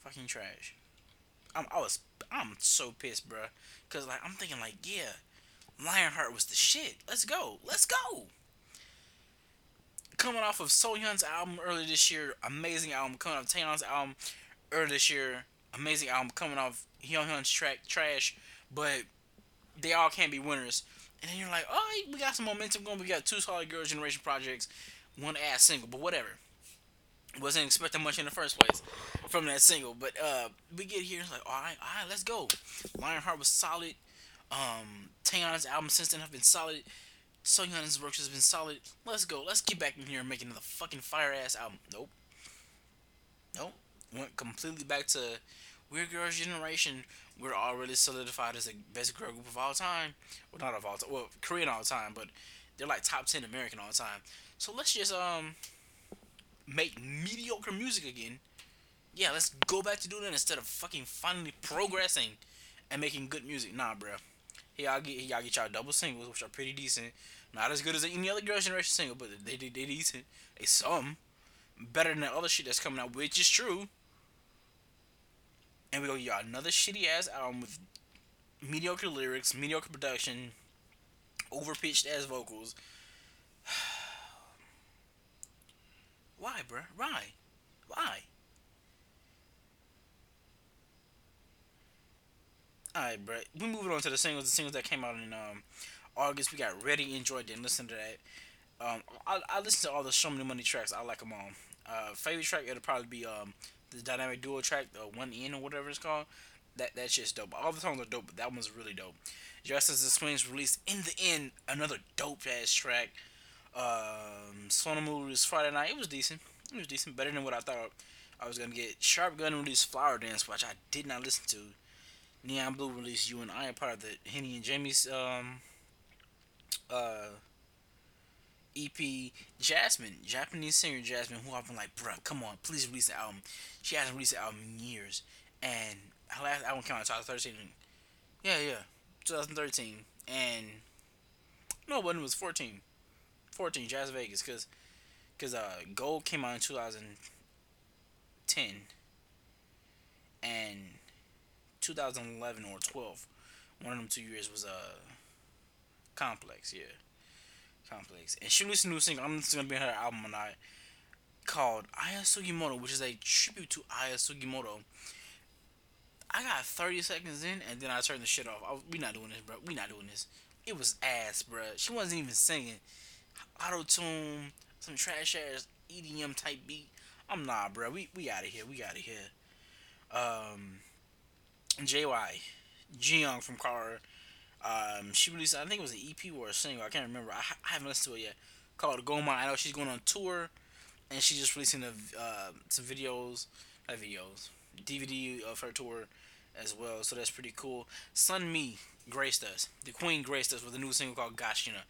Fucking trash. I'm I was I'm so pissed, bruh. Cause like I'm thinking like, yeah, Lionheart was the shit. Let's go. Let's go. Coming off of Seohyun's album earlier this year, amazing album. Coming off Taeyeon's album earlier this year, amazing album. Coming off Hyun's track, trash. But they all can't be winners. And then you're like, oh, we got some momentum going. We got two solid Girls' Generation projects, one ass single, but whatever. Wasn't expecting much in the first place from that single. But uh, we get here, it's like, all right, all right, let's go. Lionheart was solid. Um, Taeyeon's album since then have been solid. So Young's work has been solid. Let's go. Let's get back in here and make another fucking fire ass album. Nope. Nope. Went completely back to Weird Girls Generation. We're already solidified as the best girl group of all time. Well, not of all time. Well, Korean all time, but they're like top ten American all time. So let's just um make mediocre music again. Yeah, let's go back to doing that instead of fucking finally progressing and making good music. Nah, bruh. Here y'all get y'all get y'all double singles, which are pretty decent. Not as good as any other Girls' Generation single, but they they, they decent. They some better than the other shit that's coming out, which is true. And we go, y'all another shitty ass album with mediocre lyrics, mediocre production, overpitched ass vocals. [sighs] Why, bruh? Why? Why? Alright, bruh. We moving on to the singles. The singles that came out in um August. We got Ready, Enjoyed, didn't listen to that. Um, I, I listen to all the Show Me the Money tracks. I like them all. Uh, favorite track it'll probably be um the dynamic duo track, the one in or whatever it's called. That that's just dope. All the songs are dope, but that one's really dope. Just as the Swings released in the end, another dope ass track. Um, Sonamu released Friday night. It was decent. It was decent, better than what I thought I was gonna get. Sharp Gun released Flower Dance, which I did not listen to. Neon Blue released You and I, part of the Henny and Jamie's um uh EP Jasmine, Japanese singer Jasmine, who I've been like, bruh, come on, please release the album. She hasn't released the album in years, and her last album came out in 2013. Yeah, yeah, 2013, and no, but it was 14, 14, Jazz Vegas, cause, cause uh, Gold came out in 2010, and 2011 or 12. One of them two years was uh, Complex, yeah. Complex. And she released a new single. I'm gonna be on her album tonight called Aya Sugimoto, which is a tribute to Aya Sugimoto. I got 30 seconds in, and then I turned the shit off. Was, we not doing this, bro. We not doing this. It was ass, bro. She wasn't even singing. Auto tune, some trash ass EDM type beat. I'm nah, bro. We we out of here. We out of here. Um, JY, Jiyoung from KARA. Um, she released, I think it was an EP or a single. I can't remember. I, I haven't listened to it yet. Called Goma. I know she's going on tour, and she's just releasing the, uh, some videos, not videos, DVD of her tour as well. So that's pretty cool. Sun Mi graced us. The Queen graced us with a new single called Gashina.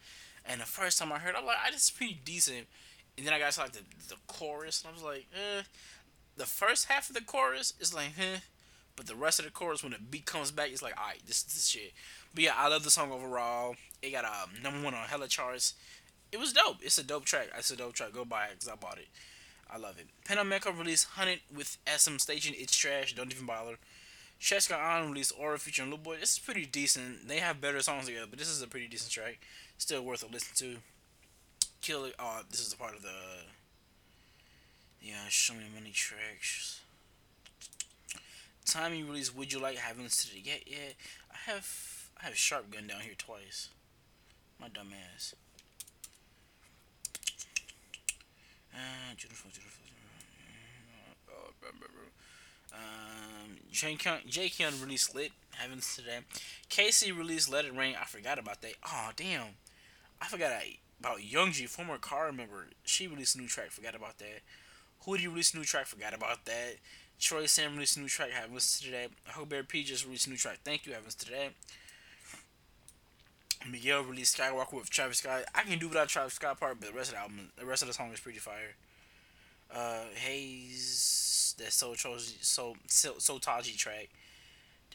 And the first time I heard, it, I'm like, ah, this is pretty decent. And then I got to like the, the chorus, and I was like, eh. The first half of the chorus is like, eh. But the rest of the chorus, when the beat comes back, it's like, alright, this this shit. But yeah, I love the song overall. It got a um, number one on hella charts. It was dope. It's a dope track. It's a dope track. Go buy it because I bought it. I love it. Penameko released Hunted with SM Station. It's trash. Don't even bother. Cheska On released Aura featuring Lil Boi. This is pretty decent. They have better songs together, but this is a pretty decent track. Still worth a listen to. Kill it. Oh, this is a part of the. Yeah, show me money tracks. Tommy released Would You Like Having Listened to it yet? Yeah, I have I have Sharp Gun down here twice. My dumb ass. Uh, beautiful, beautiful. Um, J. Keon released Lit. Haven't listened to that. Casey released Let It Rain. I forgot about that. Oh damn, I forgot about Youngji, former KARA member. She released a new track. Forgot about that. Hoody released a new track. Forgot about that. Troy Sam released a new track. Haven't listened P just released a new track. Thank you. Haven't listened to that. Miguel released Skywalker with Travis Scott. I can do without Travis Scott part, but the rest of the album, the rest of the song is pretty fire. Uh, Heize, that Soul Soul Soul, Taji track.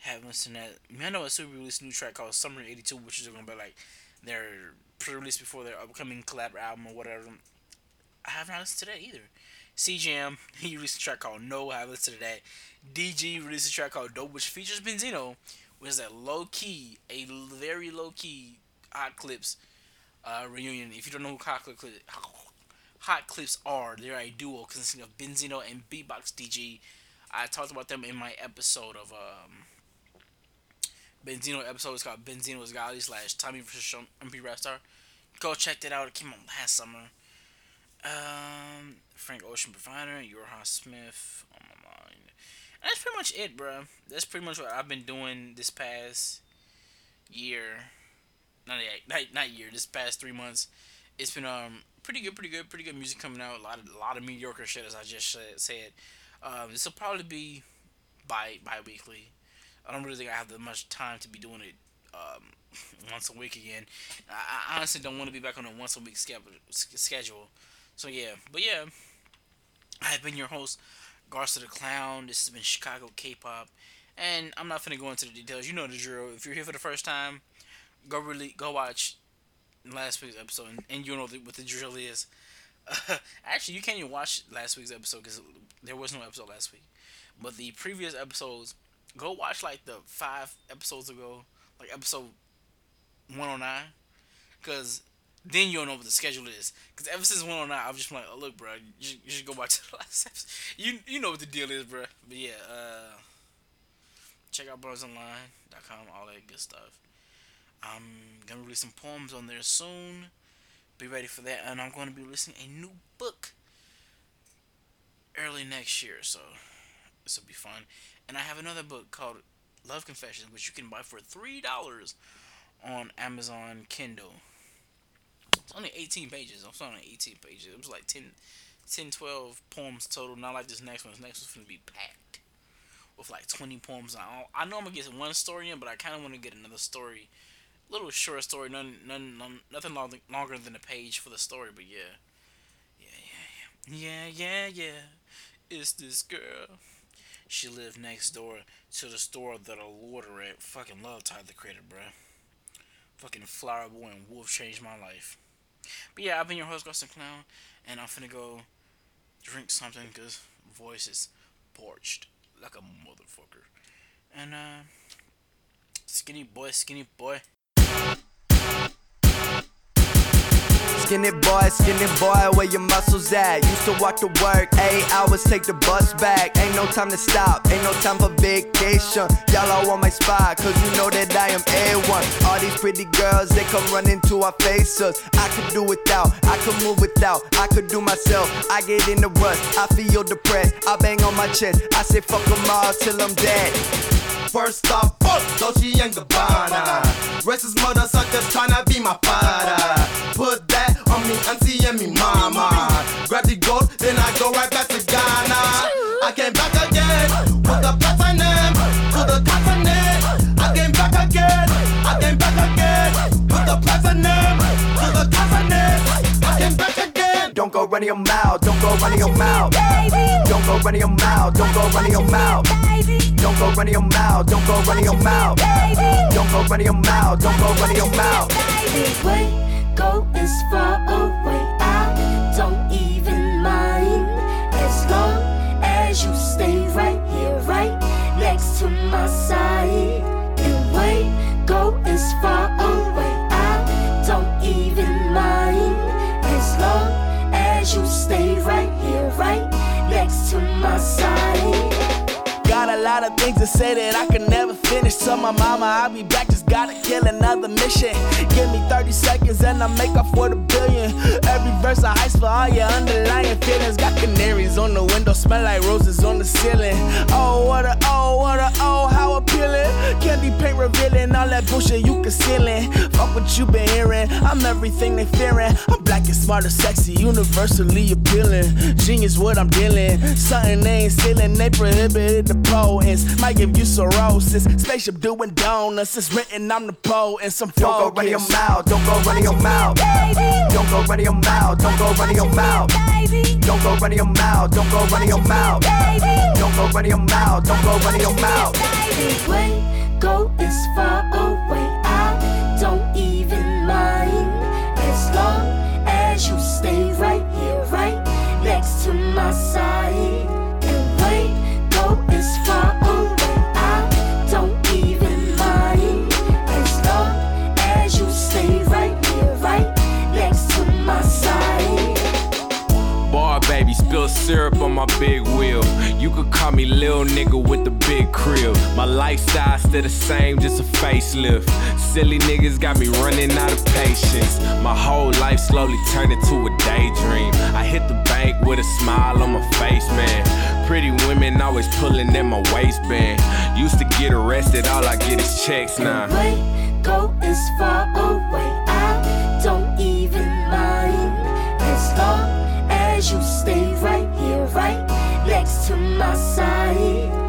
Haven't listened to that. Man, I know a super released new track called Summer '82, which is gonna be like their pre-release before their upcoming collab album or whatever. I have not listened to that either. CJM, [laughs] he released a track called No, I haven't listened to that. DG released a track called Dope, which features Beenzino, is a low key, a very low key Hot Clips uh, reunion. If you don't know who Hot Clips, Hot Clips are, they're a duo consisting of Beenzino and Beatbox DG. I talked about them in my episode of um, Beenzino episode. It's called Beenzino's Gali slash Tommy vs. MP Rapstar. Go check that out. It came out last summer. Um, Frank Ocean Provider, Jorja Smith on my mind. That's pretty much it, bro. That's pretty much what I've been doing this past year. Not not, not year. This past three months, it's been um pretty good, pretty good, pretty good music coming out. A lot of a lot of mediocre shit, as I just said. Um, this will probably be bi bi weekly. I don't really think I have that much time to be doing it um, [laughs] once a week again. I, I honestly don't want to be back on a once a week schedule. So yeah, but yeah, I have been your host, Garza the Clown. This has been Chicago K-pop, and I'm not gonna go into the details. You know the drill. If you're here for the first time, go really go watch last week's episode, and, and you know what the drill is. Uh, [laughs] actually, you can't even watch last week's episode because there was no episode last week. But the previous episodes, go watch like the five episodes ago, like episode 109, because then you'll know what the schedule is. Because ever since 109, I've just been like, oh, look, bro, you should, you should go watch [laughs] the last episode. You you know what the deal is, bro. But yeah, uh, check out BarnesOnline.com, all that good stuff. I'm gonna release some poems on there soon. Be ready for that, and I'm to be releasing a new book early next year, so this will be fun. And I have another book called Love Confessions, which you can buy for three dollars on Amazon Kindle. It's only 18 pages. I'm sorry, 18 pages. It was like 10, 10, 12 poems total. Not like this next one. This next one's gonna be packed with like 20 poems. I, I know I'm gonna get one story in, but I kind of want to get another story, little short story, none, none, none nothing long, longer than a page for the story. But yeah, yeah, yeah, yeah, yeah, yeah. yeah. It's this girl. She lived next door to the store that I water at. Fucking love Tyler the Creator, bruh. Fucking Flower Boy and Wolf changed my life. But yeah, I've been your host, Gustin Clown, and I'm finna go drink something because voice is parched like a motherfucker. And uh, skinny boy, skinny boy. Skinny boy, skinny boy, where your muscles at? Used to walk to work, eight hours, take the bus back. Ain't no time to stop, ain't no time for vacation. Y'all all want my spot, cause you know that I am A1. All these pretty girls, they come running to our faces. I could do without, I could move without, I could do myself. I get in the rust, I feel depressed. I bang on my chest, I say fuck them all till I'm dead. First off, fuck Dolce and Gabbana. Racist mother suckers tryna be my father. Put that on me auntie and me mama. Grab the gold, then I go right back to Ghana. I came back again with the platinum go running your mouth. Don't go running your mouth. Don't go running your mouth. Don't go running your mouth. Don't go running your mouth. Don't go running your mouth. Don't go running your mouth. Don't go running your mouth. Baby. Wait, go is far away. I don't even mind as long as you stay right here, right next to my side. And wait, go is far away. Side. Lot of things to say that I can never finish. Tell my mama I'll be back, just gotta kill another mission. Give me 30 seconds and I make up for the billion. Every verse I ice for all your underlying feelings. Got canaries on the window, smell like roses on the ceiling. Oh, what a, oh, what a, oh, how appealing. Candy paint revealing all that bullshit you concealing. Fuck what you been hearing, I'm everything they fearing. I'm black and smart and sexy, universally appealing. Genius, what I'm dealing. Something they ain't stealing, they prohibited the poets. Might give you cirrhosis. Spaceship doing donuts. It's written I'm the poet and some Don't go running your mouth. Don't go running your mouth. Don't go running your mouth. Don't go running your mouth. Don't go running your mouth. Don't go running your mouth. Don't go running your mouth. Don't go running your mouth. Wait, go is far away. My big wheel. You could call me lil nigga with the big crib. My lifestyle still the same, just a facelift. Silly niggas got me running out of patience. My whole life slowly turned into a daydream. I hit the bank with a smile on my face, man. Pretty women always pulling at my waistband. Used to get arrested, all I get is checks now. Wait, go is far. açaí.